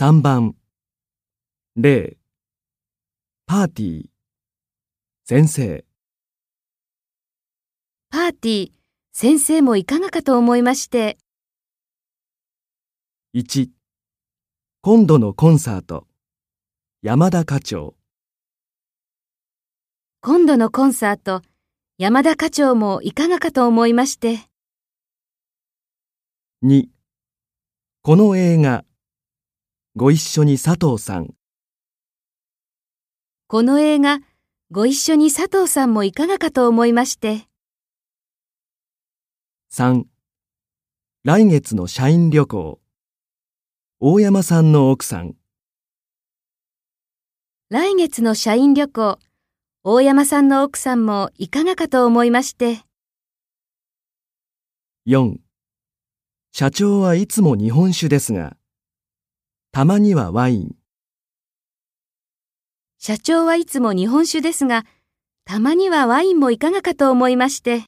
3番。0パーティー。先生。パーティー、先生もいかがかと思いまして、1今度のコンサート。山田課長。今度のコンサート、山田課長もいかがかと思いまして、2この映画ご一緒に佐藤さん。この映画、ご一緒に佐藤さんもいかがかと思いまして、3来月の社員旅行。大山さんの奥さん。来月の社員旅行、大山さんの奥さんもいかがかと思いまして、4社長はいつも日本酒ですがたまにはワイン。社長はいつも日本酒ですが、たまにはワインもいかがかと思いまして、